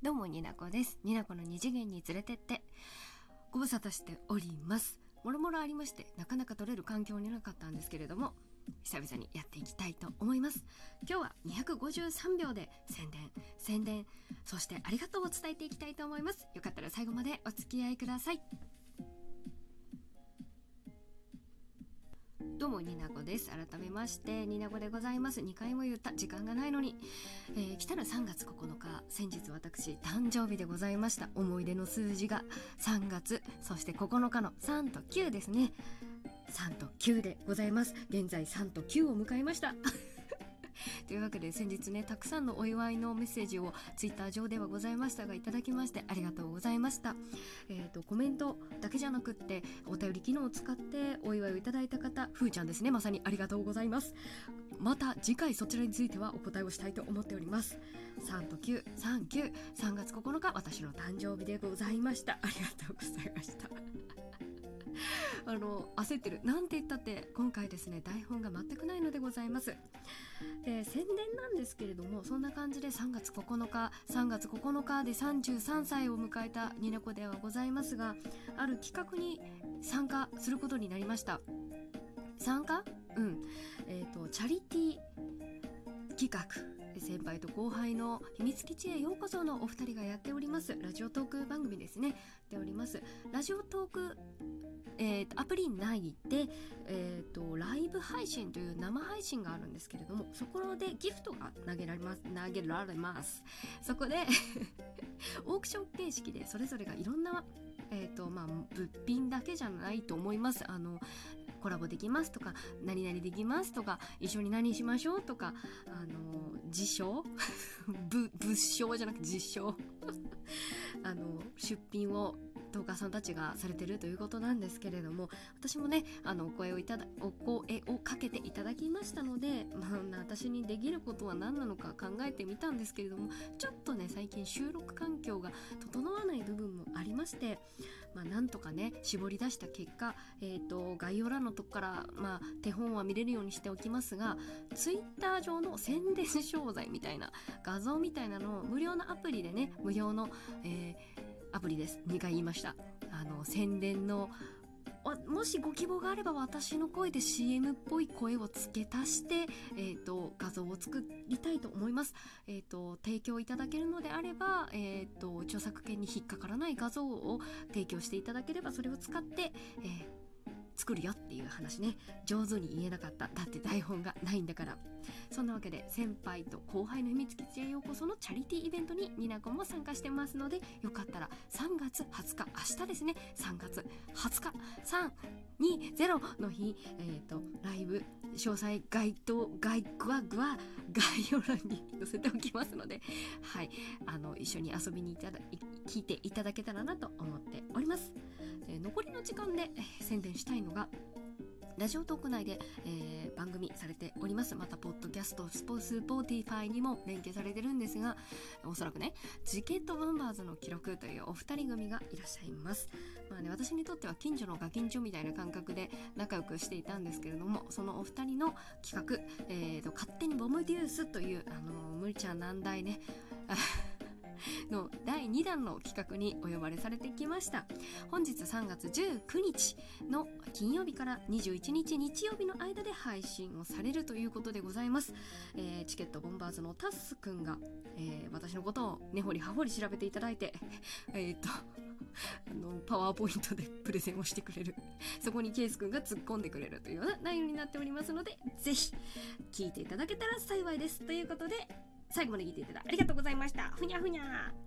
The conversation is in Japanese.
どうもになこです。になこの二次元に連れてって。ご無沙汰しております。もろもろありましてなかなか取れる環境になかったんですけれども久々にやっていきたいと思います。今日は253秒で宣伝宣伝そしてありがとうを伝えていきたいと思います。よかったら最後までお付き合いください。どうもになこです。改めましてになこでございます。2回も言った。時間がないのに、えー、来たら3月9日。先日私誕生日でございました。思い出の数字が3月。そして9日の3と9ですね。3と9でございます。現在3と9を迎えました。というわけで先日ねたくさんのお祝いのメッセージをツイッター上ではございましたがいただきましてありがとうございました。えーと、コメントだけじゃなくってお便り機能を使ってお祝いをいただいた方ふーちゃんですね。まさにありがとうございます。また次回そちらについてはお答えをしたいと思っております。3と939 3月9日私の誕生日でございました。ありがとうございましたあの焦ってる。なんて言ったって今回ですね台本が全くないのでございます。で宣伝なんですけれどもそんな感じで3月9日3月9日で33歳を迎えたニネコではございますがある企画に参加することになりました。参加？うん。えっ、ー、とチャリティー企画。先輩と後輩の秘密基地へようこそのお二人がやっております。ラジオトーク番組ですね。やっております。ラジオトークえー、アプリ内で、えーと、ライブ配信という生配信があるんですけれどもそこでギフトが投げられます投げられます。そこで オークション形式でそれぞれがいろんな、えーとまあ、物品だけじゃないと思います。あのコラボできますとか何々できますとか一緒に何しましょうとかあの自称？物証じゃなくて自称。あの出品をトーカーさんたちがされてるということなんですけれども私もねあのお声をいただお声をかけていただきましたので、まあ、私にできることは何なのか考えてみたんですけれどもちょっとね最近収録環境が整わない部分もありまして、まあ、なんとかね絞り出した結果、えーと、概要欄のとこから、まあ、手本は見れるようにしておきますが Twitter 上の宣伝商材みたいな画像みたいなのを無料のアプリでね無料用の、えーアプリです。2回言いました。あの宣伝のもしご希望があれば私の声で CM っぽい声を付け足して、えーと、画像を作りたいと思います、えーと、提供いただけるのであれば、えーと、著作権に引っかからない画像を提供していただければそれを使って、えー作るよっていう話ね。上手に言えなかった。だって台本がないんだから。そんなわけで先輩と後輩の秘密基地へようこそのチャリティーイベントにニナコも参加してますのでよかったら3月20日明日ですね。3月20日320の日えっ、ー、とライブ詳細該当概グワグワ概要欄に載せておきますのではい。あの一緒に遊びにいただ聞いていただけたらなと思っております。残りの時間で宣伝したいのがラジオトーク内で、えー、番組されております。また、ポッドキャスト、スポースポーティファイにも連携されてるんですが、おそらくね、チケットバンバーズの記録というお二人組がいらっしゃいます。まあね、私にとっては近所のガキンチョみたいな感覚で仲良くしていたんですけれども、そのお二人の企画、えーと、勝手にボムデュースという、あのー、無理ちゃん難題ね、の第2弾の企画にお呼ばれされてきました。本日3月19日の金曜日から21日日曜日の間で配信をされるということでございます、えー、チケットボンバーズのタッスくんが、えー、私のことを根掘り葉掘り調べていただいて えっとあのパワーポイントでプレゼンをしてくれる。そこにケースくんが突っ込んでくれるというような内容になっておりますのでぜひ聞いていただけたら幸いです。ということで最後まで聞いていただきありがとうございました。ふにゃふにゃ